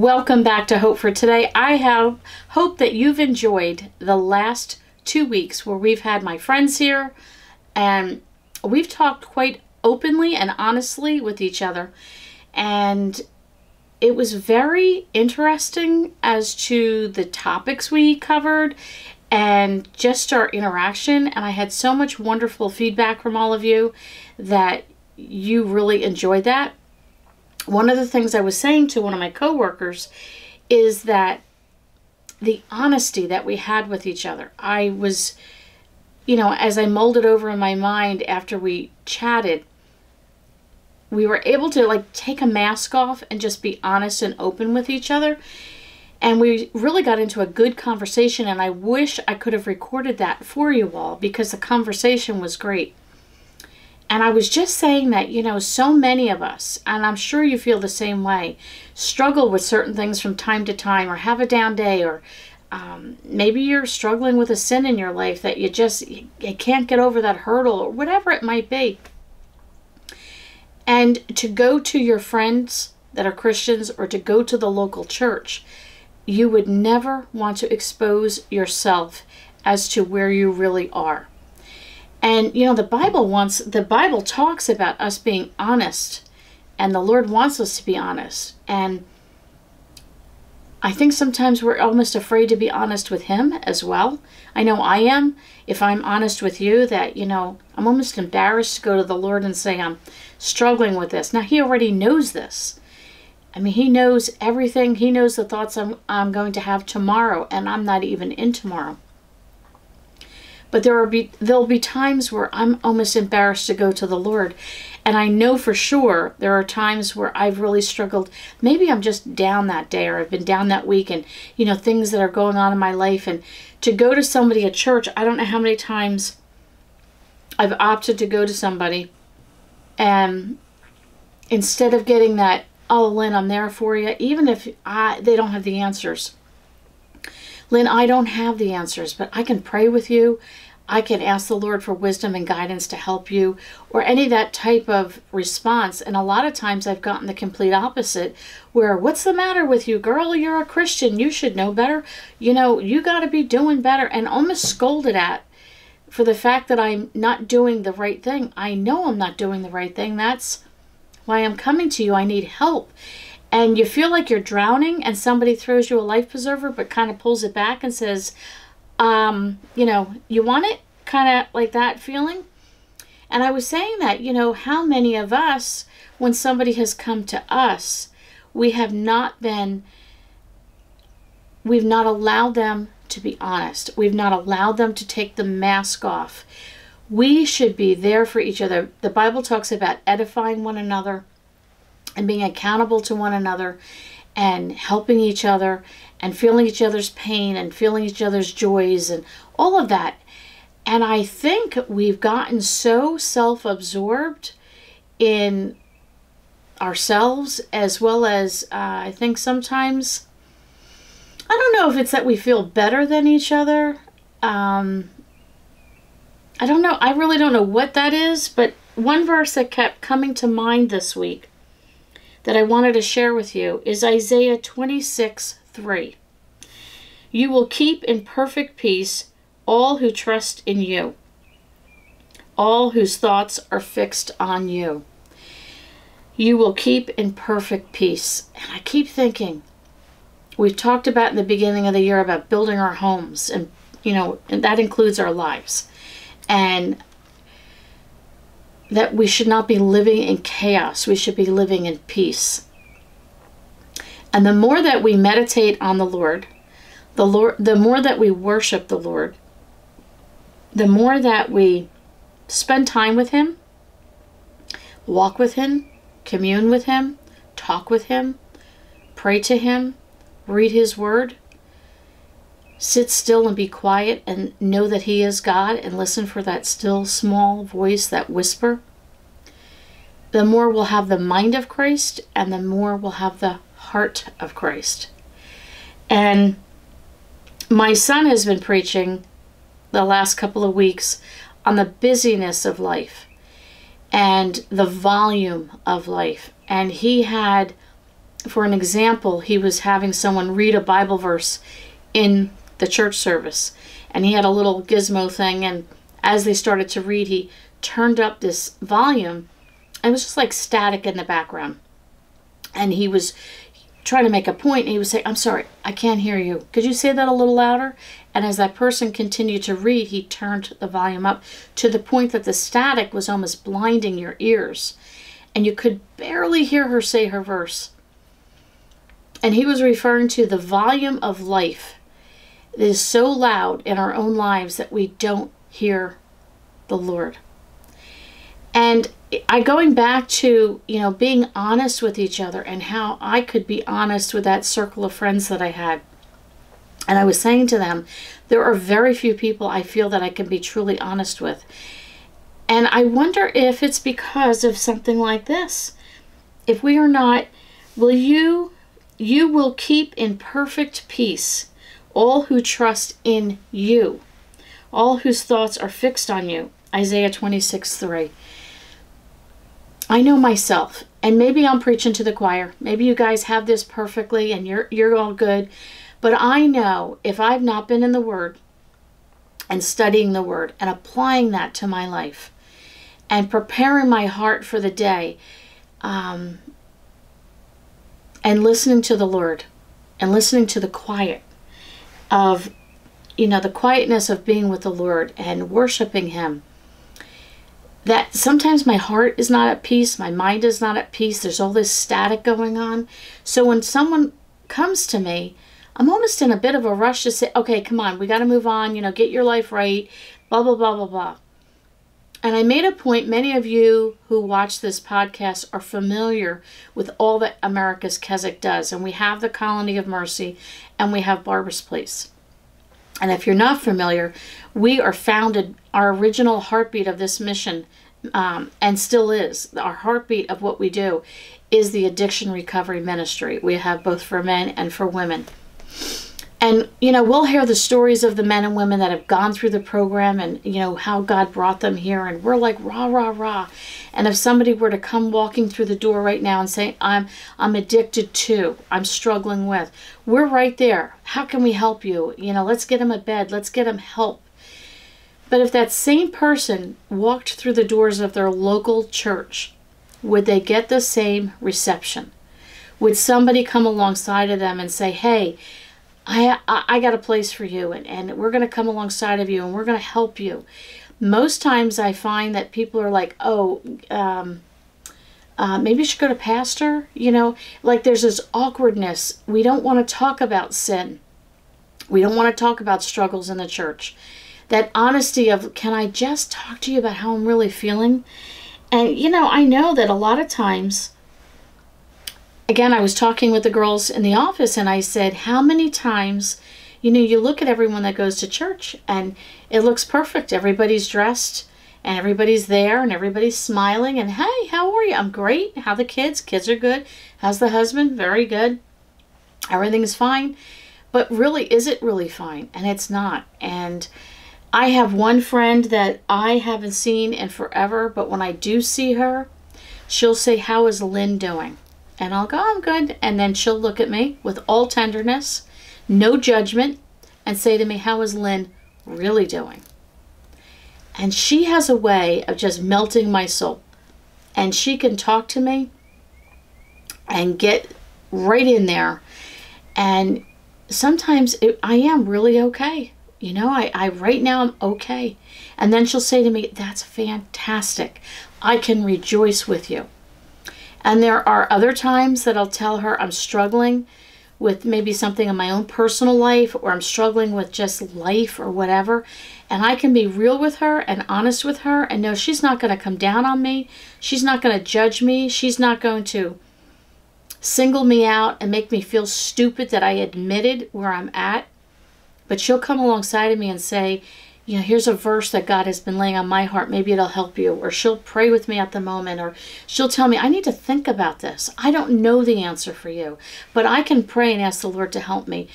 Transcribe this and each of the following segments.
Welcome back to Hope for Today. I have hope that you've enjoyed the last two weeks where we've had my friends here and we've talked quite openly and honestly with each other. And it was very interesting as to the topics we covered and just our interaction. And I had so much wonderful feedback from all of you that you really enjoyed that one of the things I was saying to one of my coworkers is that the honesty that we had with each other. I was, you know, as I molded over in my mind after we chatted, we were able to like take a mask off and just be honest and open with each other. And we really got into a good conversation, and I wish I could have recorded that for you all because the conversation was great. And I was just saying that, you know, so many of us, and I'm sure you feel the same way, struggle with certain things from time to time or have a down day or um, maybe you're struggling with a sin in your life that you just you, can't get over that hurdle or whatever it might be. And to go to your friends that are Christians or to go to the local church, you would never want to expose yourself as to where you really are. And you know, the Bible wants the Bible talks about us being honest, and the Lord wants us to be honest. And I think sometimes we're almost afraid to be honest with Him as well. I know I am. If I'm honest with you, that, you know, I'm almost embarrassed to go to the Lord and say, I'm struggling with this. Now, He already knows this. I mean, He knows everything. He knows the thoughts I'm, I'm going to have tomorrow, and I'm not even in tomorrow. But there will be there'll be times where I'm almost embarrassed to go to the Lord. And I know for sure there are times where I've really struggled. Maybe I'm just down that day or I've been down that week and you know things that are going on in my life and to go to somebody at church, I don't know how many times I've opted to go to somebody and instead of getting that oh Lynn, I'm there for you, even if I they don't have the answers. Lynn, I don't have the answers, but I can pray with you. I can ask the Lord for wisdom and guidance to help you, or any of that type of response. And a lot of times I've gotten the complete opposite, where, What's the matter with you, girl? You're a Christian. You should know better. You know, you got to be doing better. And almost scolded at for the fact that I'm not doing the right thing. I know I'm not doing the right thing. That's why I'm coming to you. I need help and you feel like you're drowning and somebody throws you a life preserver but kind of pulls it back and says um, you know you want it? Kind of like that feeling. And i was saying that you know how many of us when somebody has come to us we have not been we've not allowed them to be honest. We've not allowed them to take the mask off. We should be there for each other. The bible talks about edifying one another and being accountable to one another and helping each other and feeling each other's pain and feeling each other's joys and all of that. And I think we've gotten so self absorbed in ourselves as well as uh, I think sometimes, I don't know if it's that we feel better than each other. Um, I don't know. I really don't know what that is, but one verse that kept coming to mind this week that I wanted to share with you is Isaiah 26 3. You will keep in perfect peace all who trust in you, all whose thoughts are fixed on you. You will keep in perfect peace. And I keep thinking, we've talked about in the beginning of the year about building our homes, and you know, and that includes our lives. And that we should not be living in chaos. We should be living in peace. And the more that we meditate on the Lord, the Lord the more that we worship the Lord, the more that we spend time with him, walk with him, commune with him, talk with him, pray to him, read his word, sit still and be quiet and know that He is God and listen for that still small voice, that whisper, the more we'll have the mind of Christ and the more we'll have the heart of Christ. And my son has been preaching the last couple of weeks on the busyness of life and the volume of life. And he had for an example, he was having someone read a Bible verse in the church service, and he had a little gizmo thing, and as they started to read, he turned up this volume. It was just like static in the background. And he was trying to make a point, and he would say, I'm sorry, I can't hear you. Could you say that a little louder? And as that person continued to read, he turned the volume up to the point that the static was almost blinding your ears. And you could barely hear her say her verse. And he was referring to the volume of life that is so loud in our own lives that we don't hear the Lord. And I going back to, you know, being honest with each other and how I could be honest with that circle of friends that I had. And I was saying to them, there are very few people I feel that I can be truly honest with. And I wonder if it's because of something like this. If we are not, will you you will keep in perfect peace all who trust in you, all whose thoughts are fixed on you. Isaiah 26 3. I know myself, and maybe I'm preaching to the choir. Maybe you guys have this perfectly and you're you're all good. But I know if I've not been in the Word and studying the Word and applying that to my life and preparing my heart for the day um, and listening to the Lord and listening to the quiet of, you know, the quietness of being with the Lord and worshiping Him that sometimes my heart is not at peace, my mind is not at peace, there's all this static going on. So when someone comes to me, I'm almost in a bit of a rush to say, okay, come on, we got to move on, you know, get your life right, blah, blah, blah, blah, blah. And I made a point, many of you who watch this podcast are familiar with all that America's Keswick does. And we have the Colony of Mercy and we have Barbara's Place. And if you're not familiar, we are founded, our original heartbeat of this mission, um, and still is, our heartbeat of what we do is the addiction recovery ministry. We have both for men and for women. And, you know, we'll hear the stories of the men and women that have gone through the program and, you know, how God brought them here. And we're like, rah, rah, rah. And if somebody were to come walking through the door right now and say, I'm, I'm addicted to, I'm struggling with, we're right there. How can we help you? You know, let's get them a bed. Let's get them help. But if that same person walked through the doors of their local church, would they get the same reception? Would somebody come alongside of them and say, hey, I, I, I got a place for you and, and we're going to come alongside of you and we're going to help you. Most times I find that people are like, oh, um, uh, maybe you should go to pastor. You know, like there's this awkwardness. We don't want to talk about sin. We don't want to talk about struggles in the church that honesty of can I just talk to you about how I'm really feeling? And you know, I know that a lot of times again, I was talking with the girls in the office and I said, "How many times you know, you look at everyone that goes to church and it looks perfect. Everybody's dressed and everybody's there and everybody's smiling and hey, how are you? I'm great. How the kids? Kids are good. How's the husband? Very good. Everything's fine. But really, is it really fine? And it's not. And I have one friend that I haven't seen in forever, but when I do see her, she'll say, How is Lynn doing? And I'll go, I'm good. And then she'll look at me with all tenderness, no judgment, and say to me, How is Lynn really doing? And she has a way of just melting my soul. And she can talk to me and get right in there. And sometimes it, I am really okay you know, I, I right now I'm okay. And then she'll say to me, That's fantastic. I can rejoice with you. And there are other times that I'll tell her I'm struggling with maybe something in my own personal life or I'm struggling with just life or whatever. And I can be real with her and honest with her and know she's not going to come down on me. She's not going to judge me. She's not going to single me out and make me feel stupid that I admitted where I'm at. But she'll come alongside of me and say, you know, here's a verse that God has been laying on my heart. Maybe it'll help you. Or she'll pray with me at the moment. Or she'll tell me, I need to think about this. I don't know the answer for you, but I can pray and ask the Lord to help me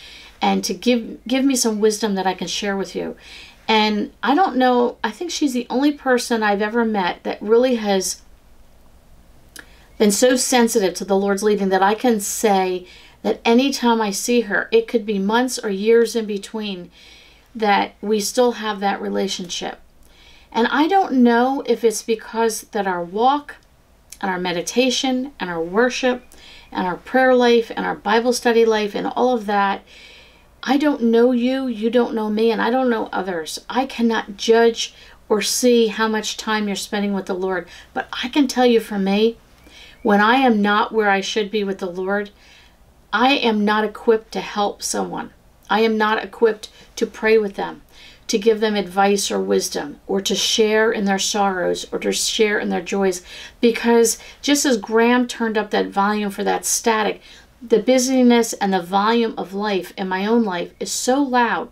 and to give give me some wisdom that I can share with you. And I don't know, I think she's the only person I've ever met that really has been so sensitive to the Lord's leading that I can say that anytime I see her, it could be months or years in between, that we still have that relationship. And I don't know if it's because that our walk and our meditation and our worship and our prayer life and our Bible study life and all of that. I don't know you, you don't know me, and I don't know others. I cannot judge or see how much time you're spending with the Lord. But I can tell you for me, when I am not where I should be with the Lord, I am not equipped to help someone. I am not equipped to pray with them to give them advice or wisdom or to share in their sorrows or to share in their joys. Because just as Graham turned up that volume for that static, the busyness and the volume of life in my own life is so loud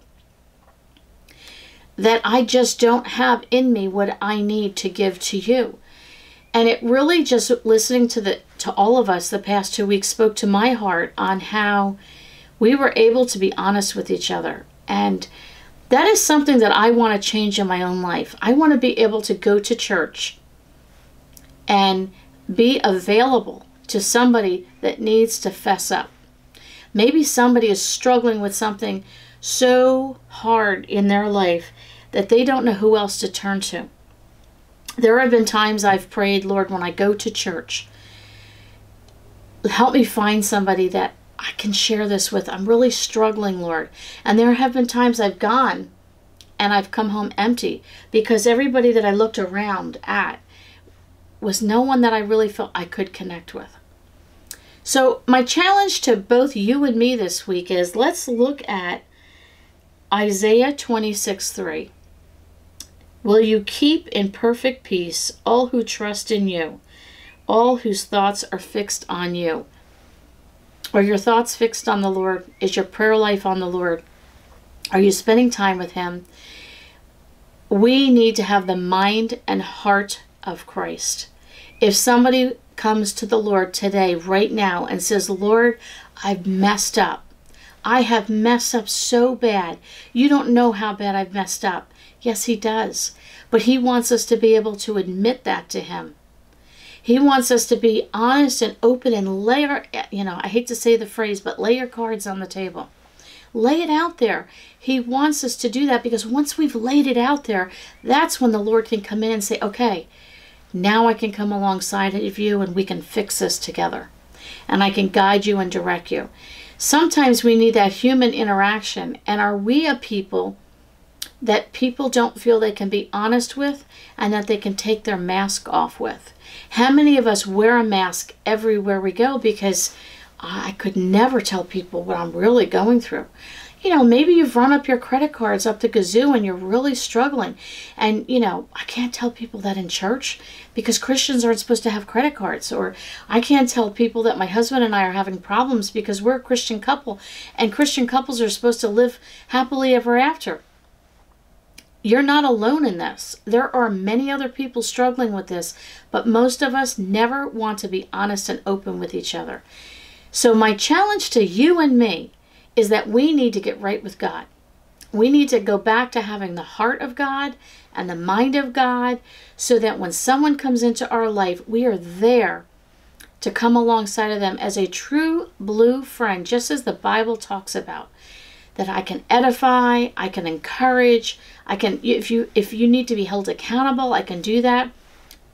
that I just don't have in me what I need to give to you. And it really just listening to the to all of us the past 2 weeks spoke to my heart on how we were able to be honest with each other and that is something that I want to change in my own life. I want to be able to go to church and be available to somebody that needs to fess up. Maybe somebody is struggling with something so hard in their life that they don't know who else to turn to. There have been times I've prayed, Lord, when I go to church, help me find somebody that I can share this with. I'm really struggling, Lord. And there have been times I've gone and I've come home empty because everybody that I looked around at was no one that I really felt I could connect with. So, my challenge to both you and me this week is let's look at Isaiah 26 3. Will you keep in perfect peace all who trust in you, all whose thoughts are fixed on you? Are your thoughts fixed on the Lord? Is your prayer life on the Lord? Are you spending time with Him? We need to have the mind and heart of Christ. If somebody comes to the Lord today, right now, and says, Lord, I've messed up. I have messed up so bad. You don't know how bad I've messed up. Yes, He does. But He wants us to be able to admit that to Him. He wants us to be honest and open and lay our, you know, I hate to say the phrase, but lay your cards on the table. Lay it out there. He wants us to do that because once we've laid it out there, that's when the Lord can come in and say, okay, now I can come alongside of you and we can fix this together. And I can guide you and direct you. Sometimes we need that human interaction. And are we a people that people don't feel they can be honest with and that they can take their mask off with? How many of us wear a mask everywhere we go because I could never tell people what I'm really going through? You know, maybe you've run up your credit cards up the gazoo and you're really struggling. And, you know, I can't tell people that in church because Christians aren't supposed to have credit cards. Or I can't tell people that my husband and I are having problems because we're a Christian couple and Christian couples are supposed to live happily ever after. You're not alone in this. There are many other people struggling with this, but most of us never want to be honest and open with each other. So, my challenge to you and me is that we need to get right with God. We need to go back to having the heart of God and the mind of God so that when someone comes into our life, we are there to come alongside of them as a true blue friend, just as the Bible talks about that I can edify, I can encourage, I can if you if you need to be held accountable, I can do that,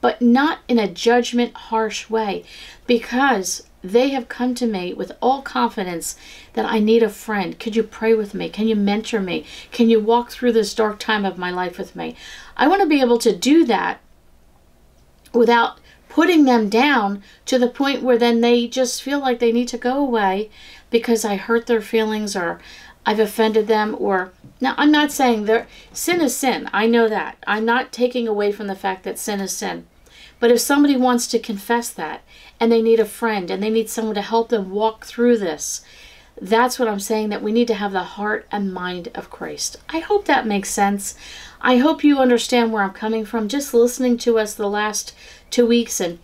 but not in a judgment harsh way because they have come to me with all confidence that I need a friend. Could you pray with me? Can you mentor me? Can you walk through this dark time of my life with me? I want to be able to do that without putting them down to the point where then they just feel like they need to go away because I hurt their feelings or I've offended them or now I'm not saying there sin is sin. I know that. I'm not taking away from the fact that sin is sin. But if somebody wants to confess that and they need a friend and they need someone to help them walk through this, that's what I'm saying that we need to have the heart and mind of Christ. I hope that makes sense. I hope you understand where I'm coming from just listening to us the last 2 weeks and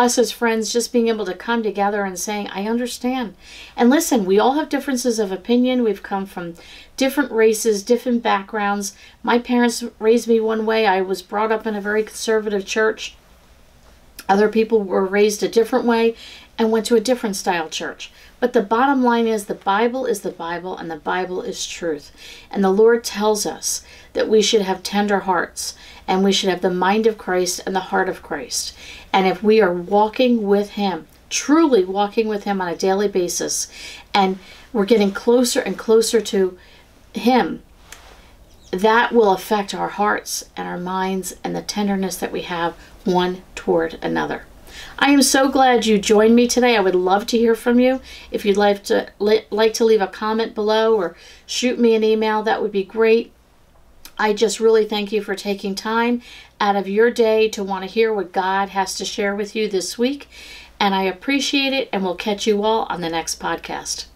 us as friends just being able to come together and saying, I understand. And listen, we all have differences of opinion. We've come from different races, different backgrounds. My parents raised me one way. I was brought up in a very conservative church. Other people were raised a different way and went to a different style church. But the bottom line is the Bible is the Bible and the Bible is truth. And the Lord tells us that we should have tender hearts and we should have the mind of Christ and the heart of Christ. And if we are walking with Him, truly walking with Him on a daily basis, and we're getting closer and closer to Him, that will affect our hearts and our minds and the tenderness that we have one toward another. I am so glad you joined me today. I would love to hear from you. If you'd like to like to leave a comment below or shoot me an email, that would be great. I just really thank you for taking time out of your day to want to hear what God has to share with you this week. And I appreciate it, and we'll catch you all on the next podcast.